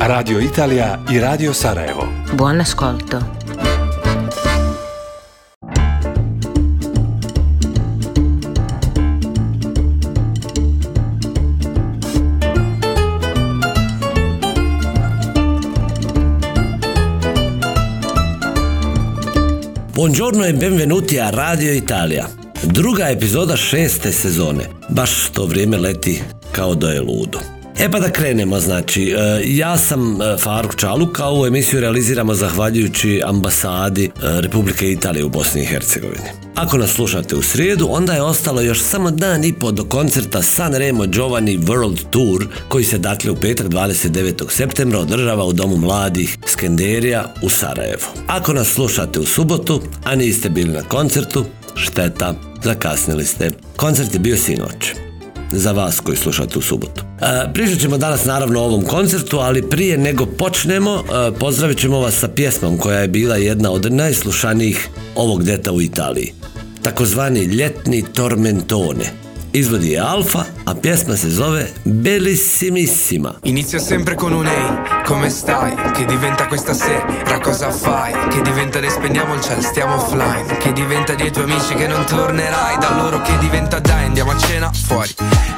Radio Italija i Radio Sarajevo. Buon ascolto. Buongiorno e benvenuti a Radio Italia. Druga epizoda šeste sezone. Baš to vrijeme leti kao da je ludo. E pa da krenemo, znači, e, ja sam e, Faruk Čaluk, a ovu emisiju realiziramo zahvaljujući ambasadi e, Republike Italije u Bosni i Hercegovini. Ako nas slušate u srijedu, onda je ostalo još samo dan i po do koncerta San Remo Giovanni World Tour, koji se dakle u petak 29. septembra održava u Domu mladih Skenderija u Sarajevu. Ako nas slušate u subotu, a niste bili na koncertu, šteta, zakasnili ste. Koncert je bio sinoć za vas koji slušate u subotu. E, pričat ćemo danas naravno o ovom koncertu, ali prije nego počnemo, e, pozdravit ćemo vas sa pjesmom koja je bila jedna od najslušanijih ovog deta u Italiji. Takozvani ljetni tormentone. Izvodi je Alfa, a pjesma se zove Bellissimissima. Inizia sempre con un ehi, come stai? Che diventa questa sera, cosa fai? Che diventa ne spegniamo il cielo, stiamo offline Che diventa dei tuoi amici che non tornerai Da loro che diventa dai, andiamo a cena fuori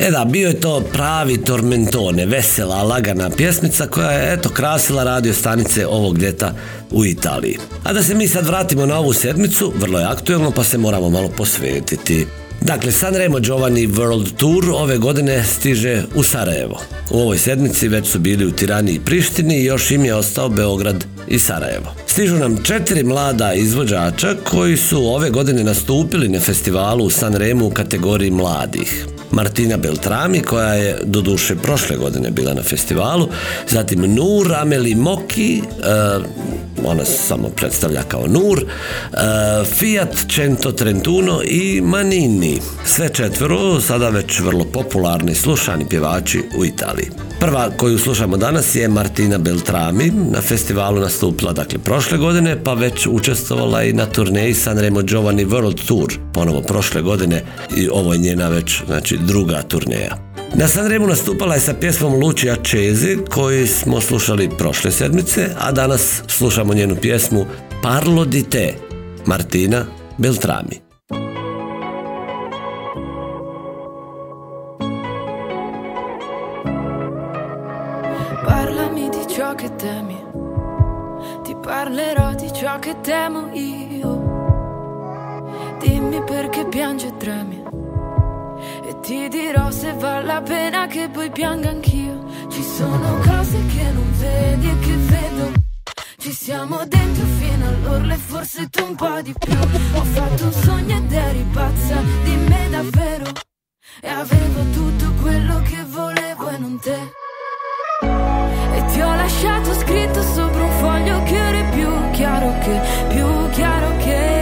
E da, bio je to pravi tormentone, vesela, lagana pjesmica koja je eto krasila radio stanice ovog ljeta u Italiji. A da se mi sad vratimo na ovu sedmicu, vrlo je aktuelno pa se moramo malo posvetiti. Dakle, Sanremo Giovanni World Tour ove godine stiže u Sarajevo. U ovoj sedmici već su bili u Tirani i Prištini i još im je ostao Beograd i Sarajevo. Stižu nam četiri mlada izvođača koji su ove godine nastupili na festivalu u Sanremu u kategoriji mladih. Martina Beltrami koja je doduše prošle godine bila na festivalu, zatim Nur Ameli Moki, e, ona se samo predstavlja kao Nur, e, Fiat Cento Trentuno i Manini. Sve četvero sada već vrlo popularni slušani pjevači u Italiji. Prva koju slušamo danas je Martina Beltrami, na festivalu nastupila dakle prošle godine, pa već učestvovala i na turneji Sanremo Giovanni World Tour, ponovo prošle godine i ovo je njena već znači druga turneja. Na Sanremu nastupala je sa pjesmom Lucia Cesi koju smo slušali prošle sedmice, a danas slušamo njenu pjesmu Parlo di te, Martina Beltrami. La pena che poi pianga anch'io. Ci sono cose che non vedi e che vedo. Ci siamo dentro fino all'orlo e forse tu un po' di più. Ho fatto un sogno ed eri pazza di me davvero. E avevo tutto quello che volevo e non te. E ti ho lasciato scritto sopra un foglio che ora è più chiaro che, più chiaro che.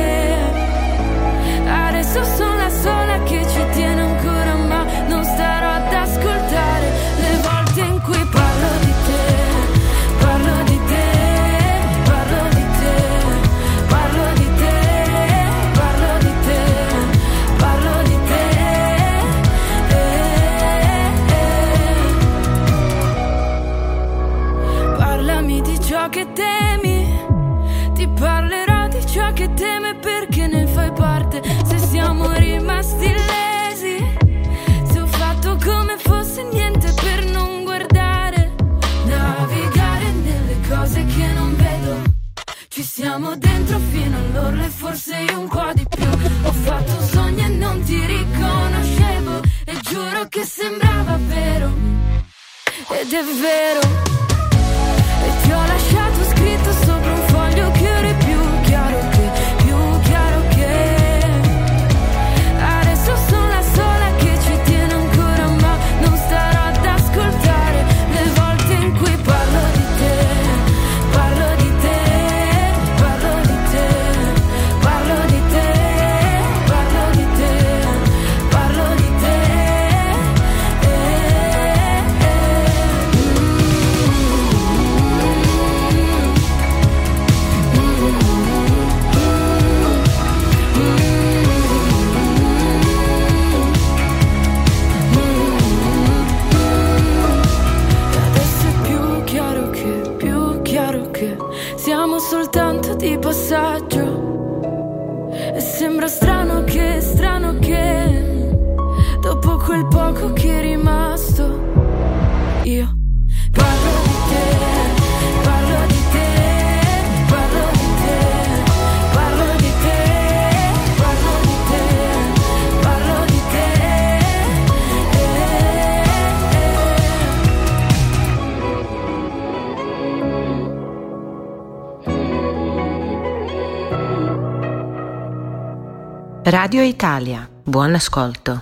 Radio Italia, buon ascolto.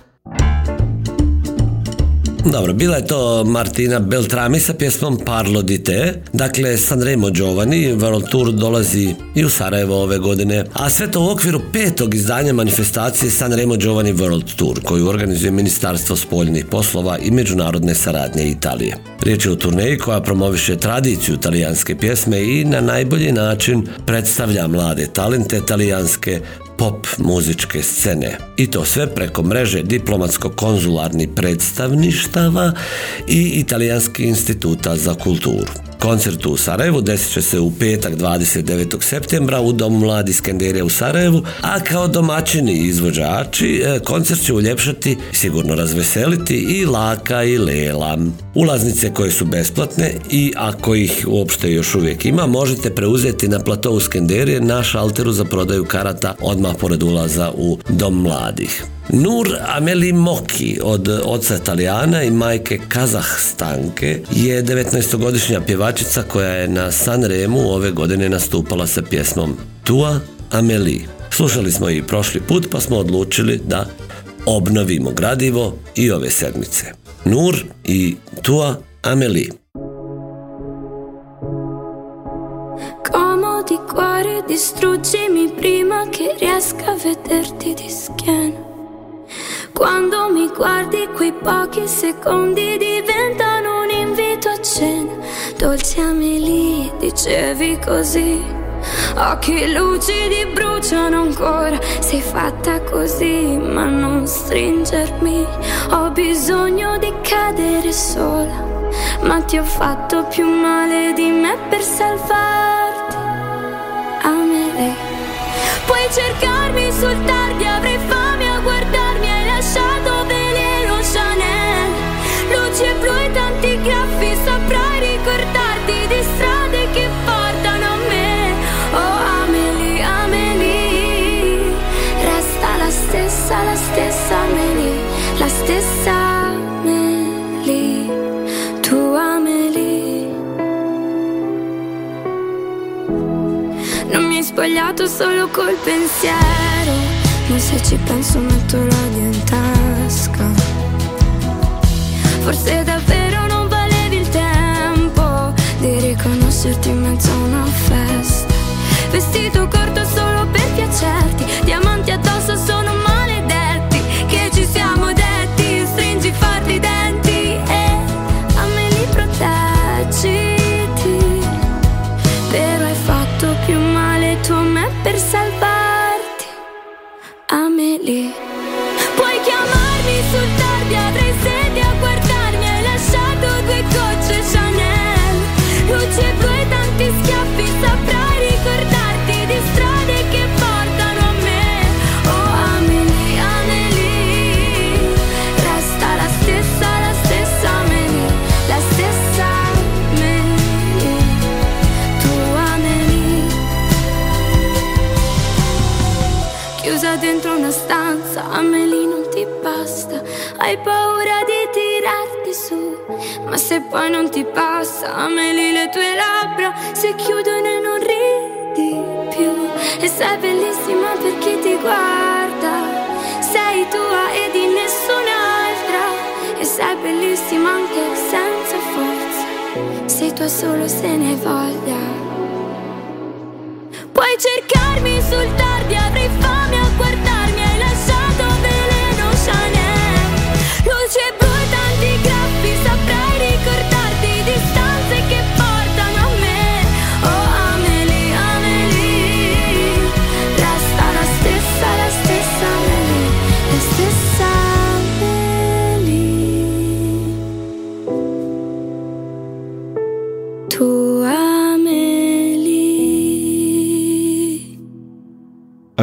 Dobro, bila je to Martina Beltrami sa pjesmom Parlo di te. Dakle, Sanremo Giovanni, World Tour dolazi i u Sarajevo ove godine, a sve to u okviru petog izdanja manifestacije Sanremo Giovanni World Tour, koju organizuje Ministarstvo spoljnih poslova i međunarodne saradnje Italije. Riječ je o turneji koja promoviše tradiciju talijanske pjesme i na najbolji način predstavlja mlade talente talijanske pop muzičke scene. I to sve preko mreže diplomatsko-konzularnih predstavništava i Italijanskih instituta za kulturu. Koncert u Sarajevu desit će se u petak 29. septembra u Domu mladi Skenderija u Sarajevu, a kao domaćini izvođači e, koncert će uljepšati, sigurno razveseliti i Laka i Lela. Ulaznice koje su besplatne i ako ih uopšte još uvijek ima, možete preuzeti na platovu Skenderije na šalteru za prodaju karata odmah pored ulaza u Dom mladih. Nur Ameli Moki od oca Italijana i majke Kazahstanke je 19-godišnja pjevačica koja je na Sanremu ove godine nastupala sa pjesmom Tua Ameli. Slušali smo i prošli put pa smo odlučili da obnovimo gradivo i ove sedmice. Nur i tua Amelie. Comodi cuore, prima che riesca a vederti di schiena. Quando mi guardi quei pochi secondi diventano un invito a cena. Dolce Amelie, dicevi così. Occhi lucidi bruciano ancora, sei fatta così, ma non stringermi. Ho bisogno di cadere sola, ma ti ho fatto più male di me per salvarti. Amelie, puoi cercarmi sul tardi, avrei fame a guardarmi, Luce blu e tanti graffi, saprai ricordarti di strade che portano a me. Oh Amelie, Amelie, resta la stessa, la stessa Amelie, la stessa Amelie, tu Amelie. Non mi hai spogliato solo col pensiero, ma se ci penso metto l'odio Forse davvero non valevi il tempo di riconoscerti in mezzo a una festa. Vestito corto solo per piacerti, Amelie le tue labbra si chiudono e non ridi più. E sei bellissima per chi ti guarda, sei tua e di nessun'altra. E sei bellissima anche senza forza, sei tua solo se ne hai voglia. Puoi cercarmi sul tardi, avrei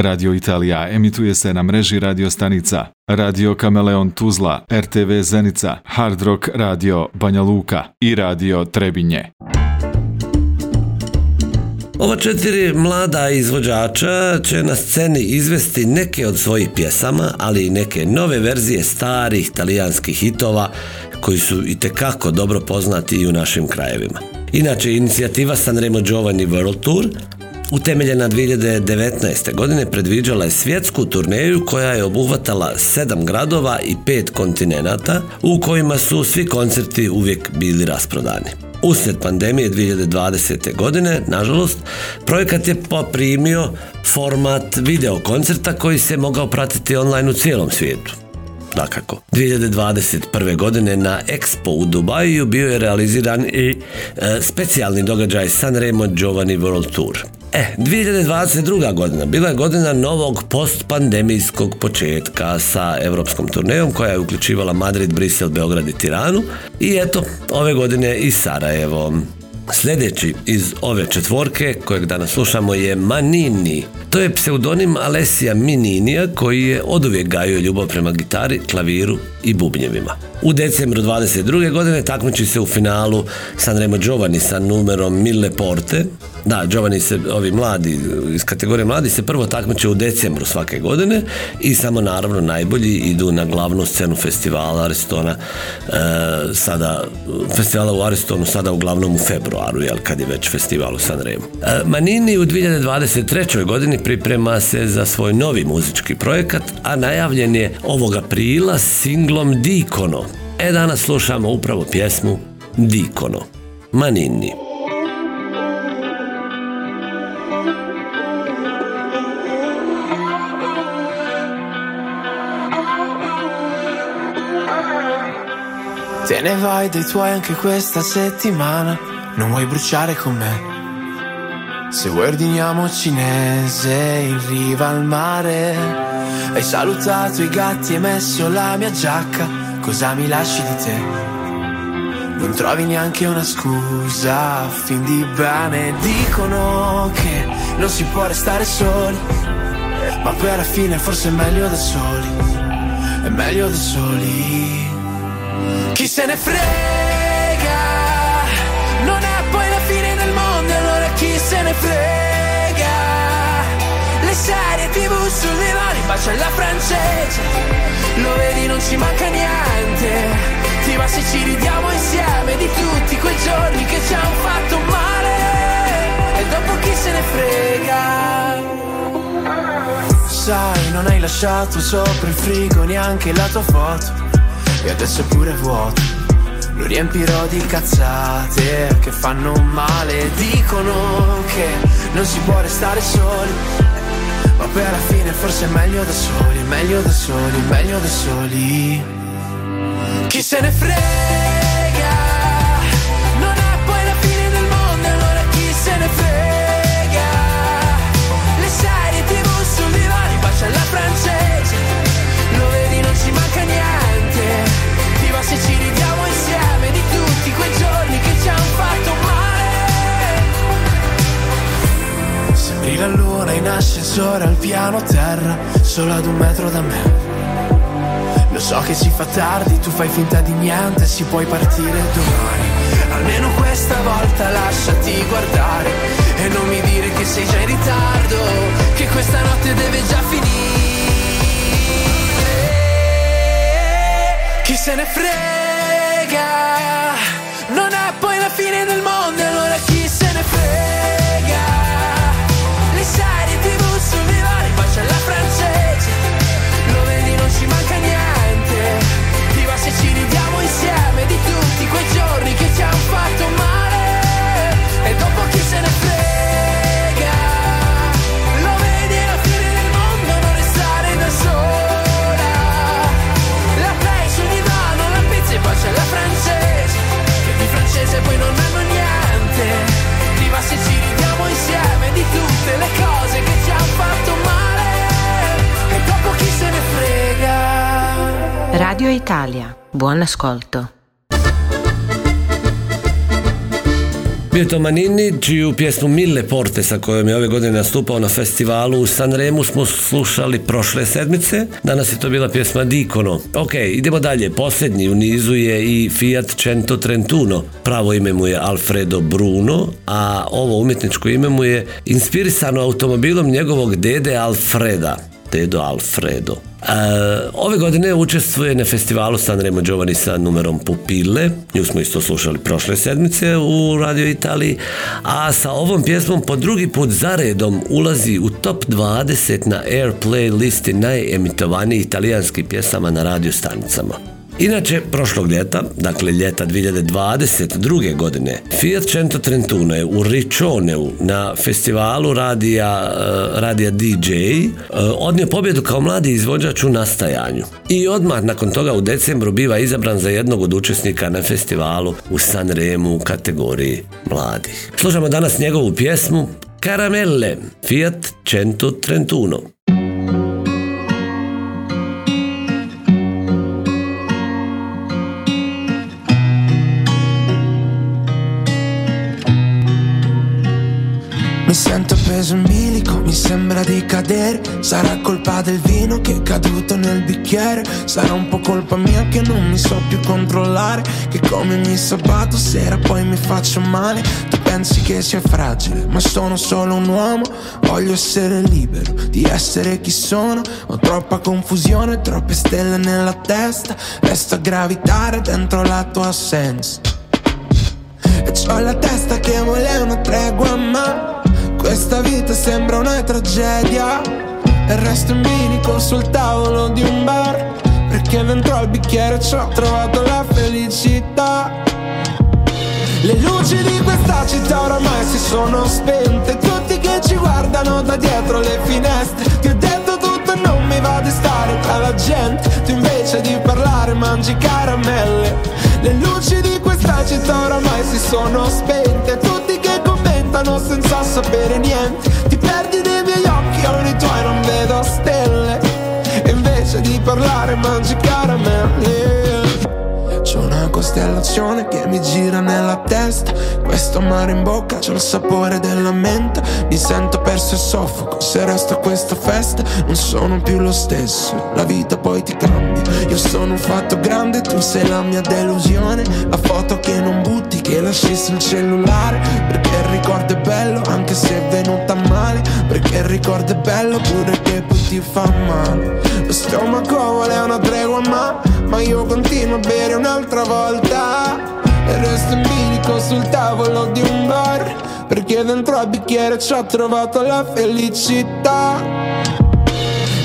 Radio Italija emituje se na mreži radio stanica Radio Kameleon Tuzla, RTV Zenica, Hard Rock Radio Banja Luka i Radio Trebinje. Ova četiri mlada izvođača će na sceni izvesti neke od svojih pjesama, ali i neke nove verzije starih talijanskih hitova koji su i tekako dobro poznati i u našim krajevima. Inače, inicijativa Sanremo Giovanni World Tour utemeljena 2019. godine predviđala je svjetsku turneju koja je obuhvatala sedam gradova i pet kontinenata u kojima su svi koncerti uvijek bili rasprodani. Uslijed pandemije 2020. godine, nažalost, projekat je poprimio format video koncerta koji se mogao pratiti online u cijelom svijetu. Dakako. 2021. godine na Expo u Dubaju bio je realiziran i e, specijalni događaj Sanremo Giovanni World Tour. E, 2022. godina bila je godina novog postpandemijskog početka sa europskom turnejom koja je uključivala Madrid, Brisel, Beograd i Tiranu i eto, ove godine i Sarajevo. Sljedeći iz ove četvorke kojeg danas slušamo je Manini. To je pseudonim Alessia Mininija koji je oduvijek gajio ljubav prema gitari, klaviru i bubnjevima. U decembru 22. godine takmiči se u finalu Sanremo Giovanni sa numerom Mille Porte Da, Giovani se, ovi mladi, iz kategorije mladi se prvo takmiče u decembru svake godine i samo naravno najbolji idu na glavnu scenu festivala Aristona e, sada, festivala u Aristonu sada uglavnom u februaru, jel, kad je već festival u Sanremu. E, Manini u 2023. godini priprema se za svoj novi muzički projekat, a najavljen je ovog aprila singlom Dikono. E, danas slušamo upravo pjesmu Dikono. Manini. Te ne vai dei tuoi anche questa settimana, non vuoi bruciare con me. Se vuoi ordiniamo cinese in riva al mare. Hai salutato i gatti e messo la mia giacca, cosa mi lasci di te? Non trovi neanche una scusa, fin di bene dicono che non si può restare soli, ma poi alla fine forse è meglio da soli, è meglio da soli. Chi se ne frega, non è poi la fine del mondo, allora chi se ne frega. Le serie tv sul divano, bacia alla francese, lo vedi non ci manca niente. Ti va se ci ridiamo insieme di tutti quei giorni che ci hanno fatto male. E dopo chi se ne frega. Sai, non hai lasciato sopra il frigo neanche la tua foto e adesso è pure vuoto. Lo riempirò di cazzate che fanno male. Dicono che non si può restare soli. Ma poi alla fine forse è meglio da soli, meglio da soli, meglio da soli. Chi se ne frega? La luna in ascensore al piano terra, solo ad un metro da me. Lo so che si fa tardi, tu fai finta di niente, si puoi partire domani. Almeno questa volta lasciati guardare e non mi dire che sei già in ritardo, che questa notte deve già finire. Chi se ne frega? Non è poi la fine del mondo, Radio Italia, buon ascolto. Bio Manini, čiju pjesmu Mille Porte sa kojom je ove godine nastupao na festivalu u Sanremu smo slušali prošle sedmice. Danas je to bila pjesma Dikono. Ok, idemo dalje. Posljednji u nizu je i Fiat Cento Trentuno. Pravo ime mu je Alfredo Bruno, a ovo umjetničko ime mu je inspirisano automobilom njegovog dede Alfreda. Dedo Alfredo. E, ove godine učestvuje na festivalu Sanremo Giovanni sa numerom Pupille, nju smo isto slušali prošle sedmice u Radio Italiji, a sa ovom pjesmom po drugi put za redom ulazi u top 20 na Airplay listi najemitovanijih italijanskih pjesama na radio stanicama. Inače, prošlog ljeta, dakle ljeta 2022. godine, Fiat Cento Trentuno je u Riccioneu na festivalu radija, eh, radija DJ eh, odnio pobjedu kao mladi izvođač u nastajanju. I odmah nakon toga u decembru biva izabran za jednog od učesnika na festivalu u Sanremu u kategoriji mladih. Slušamo danas njegovu pjesmu Caramelle, Fiat Cento Trentuno. Sento appeso in bilico, mi sembra di cadere, sarà colpa del vino che è caduto nel bicchiere. Sarà un po' colpa mia che non mi so più controllare. Che come ogni sabato sera poi mi faccio male. Tu pensi che sia fragile, ma sono solo un uomo. Voglio essere libero di essere chi sono. Ho troppa confusione, troppe stelle nella testa. Resto a gravitare dentro la tua assenza. E c'ho la testa che vuole una tregua, ma questa vita sembra una tragedia. E resto in bilico sul tavolo di un bar. Perché dentro al bicchiere ci ho trovato la felicità. Le luci di questa città oramai si sono spente. Tutti che ci guardano da dietro le finestre. Ti ho detto tutto e non mi va di stare tra la gente. Tu invece di parlare mangi caramelle. Le luci di questa città oramai si sono spente. Tutti che commentano senza sapere niente. Ti perdi nei miei occhi, io nei tuoi non vedo stelle. E invece di parlare mangi caramelle. Costellazione che mi gira nella testa. Questo mare in bocca c'è il sapore della menta Mi sento perso e soffoco Se resto a questa festa. Non sono più lo stesso La vita poi ti cambia. Io sono un fatto grande, tu sei la mia delusione. La foto che non butti, che lasci sul cellulare. Perché il ricordo è bello anche se è venuta male. Perché il ricordo è bello pure che poi ti fa male. Lo stomaco vuole una tregua ma ma io continuo a bere un'altra volta. E resto in bilico sul tavolo di un bar. Perché dentro al bicchiere ci ho trovato la felicità.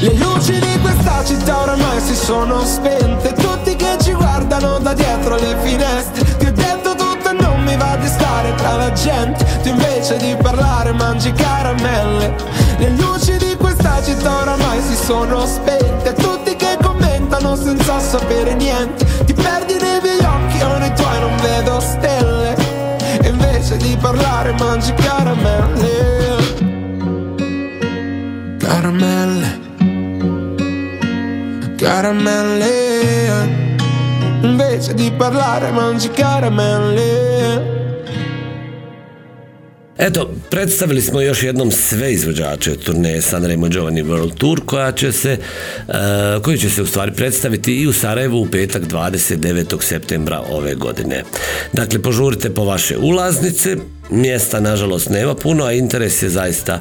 Le luci di questa città oramai si sono spente. Tutti che ci guardano da dietro le finestre. Ti ho detto tutto e non mi va di stare tra la gente. Tu invece di parlare mangi caramelle. Le luci di questa città oramai si sono spente. Tutti che commentano senza sapere niente. Ti perdi nei miei occhi, io nei tuoi non vedo stelle. E invece di parlare mangi caramelle. Caramelle. Caramelle. Invece di parlare mangi caramelle Eto, predstavili smo još jednom sve izvođače turneje Sanremo Giovanni World Tour koja će se, uh, koji će se u stvari predstaviti i u Sarajevu u petak 29. septembra ove godine. Dakle, požurite po vaše ulaznice, mjesta nažalost nema puno, a interes je zaista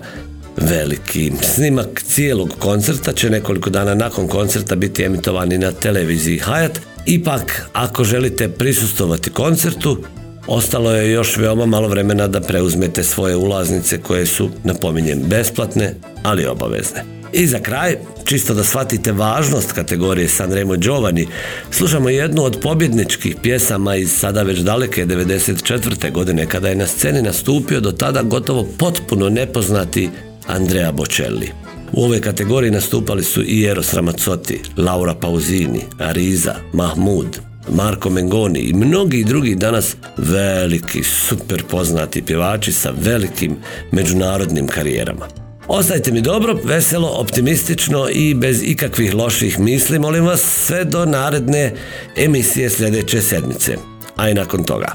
veliki. Snimak cijelog koncerta će nekoliko dana nakon koncerta biti emitovani na televiziji Hayat. Ipak, ako želite prisustovati koncertu, Ostalo je još veoma malo vremena da preuzmete svoje ulaznice koje su, napominjem, besplatne, ali obavezne. I za kraj, čisto da shvatite važnost kategorije Sanremo Giovanni, slušamo jednu od pobjedničkih pjesama iz sada već daleke 94. godine kada je na sceni nastupio do tada gotovo potpuno nepoznati Andrea Bocelli. U ovoj kategoriji nastupali su i Eros Ramazzotti, Laura Pausini, Ariza, Mahmud, Marko Mengoni i mnogi drugi danas veliki, super poznati pjevači sa velikim međunarodnim karijerama. Ostajte mi dobro, veselo, optimistično i bez ikakvih loših misli, molim vas, sve do naredne emisije sljedeće sedmice. A i nakon toga.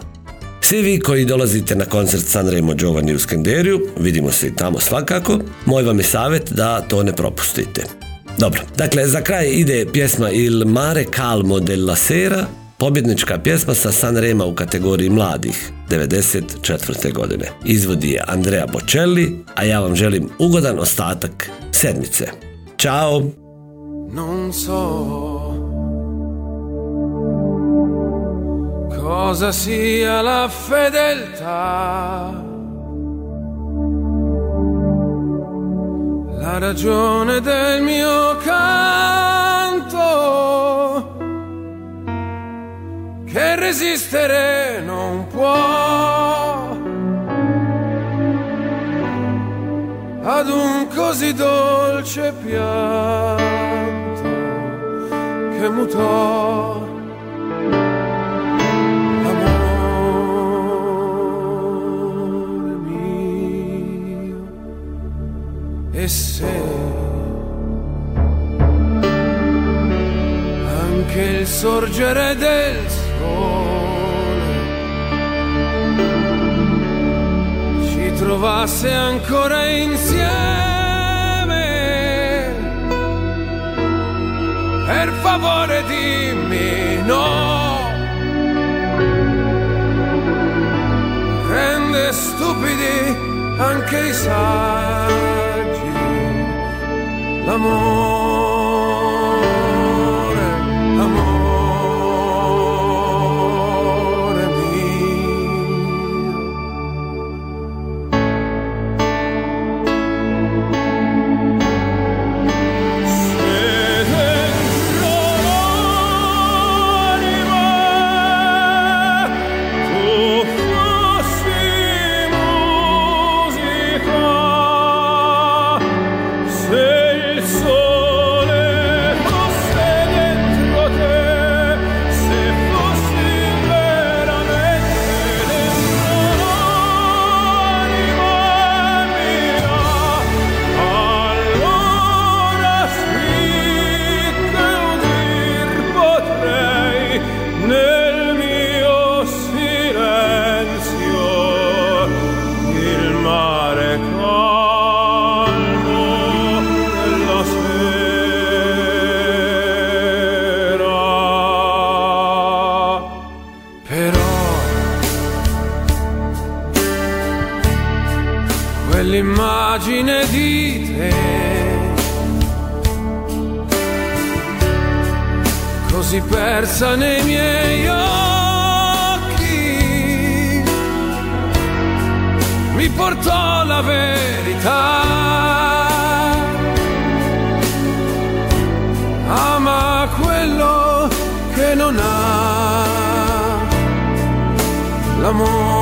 Svi vi koji dolazite na koncert Sanremo Giovanni u Skenderiju, vidimo se i tamo svakako, moj vam je savjet da to ne propustite. Dobro, dakle za kraj ide pjesma Il mare calmo della sera, pobjednička pjesma sa Sanrema u kategoriji mladih 94. godine. Izvodi je Andrea Bocelli, a ja vam želim ugodan ostatak sedmice. Ćao! Non so cosa sia la fedeltà. La ragione del mio canto che resistere non può. Ad un così dolce pianto che mutò l'amore e se anche il sorgere del sole ci trovasse ancora insieme. Per favore dimmi no. Rende stupidi anche i saggi l'amore. Portò la verità. Ama quello che non ha l'amore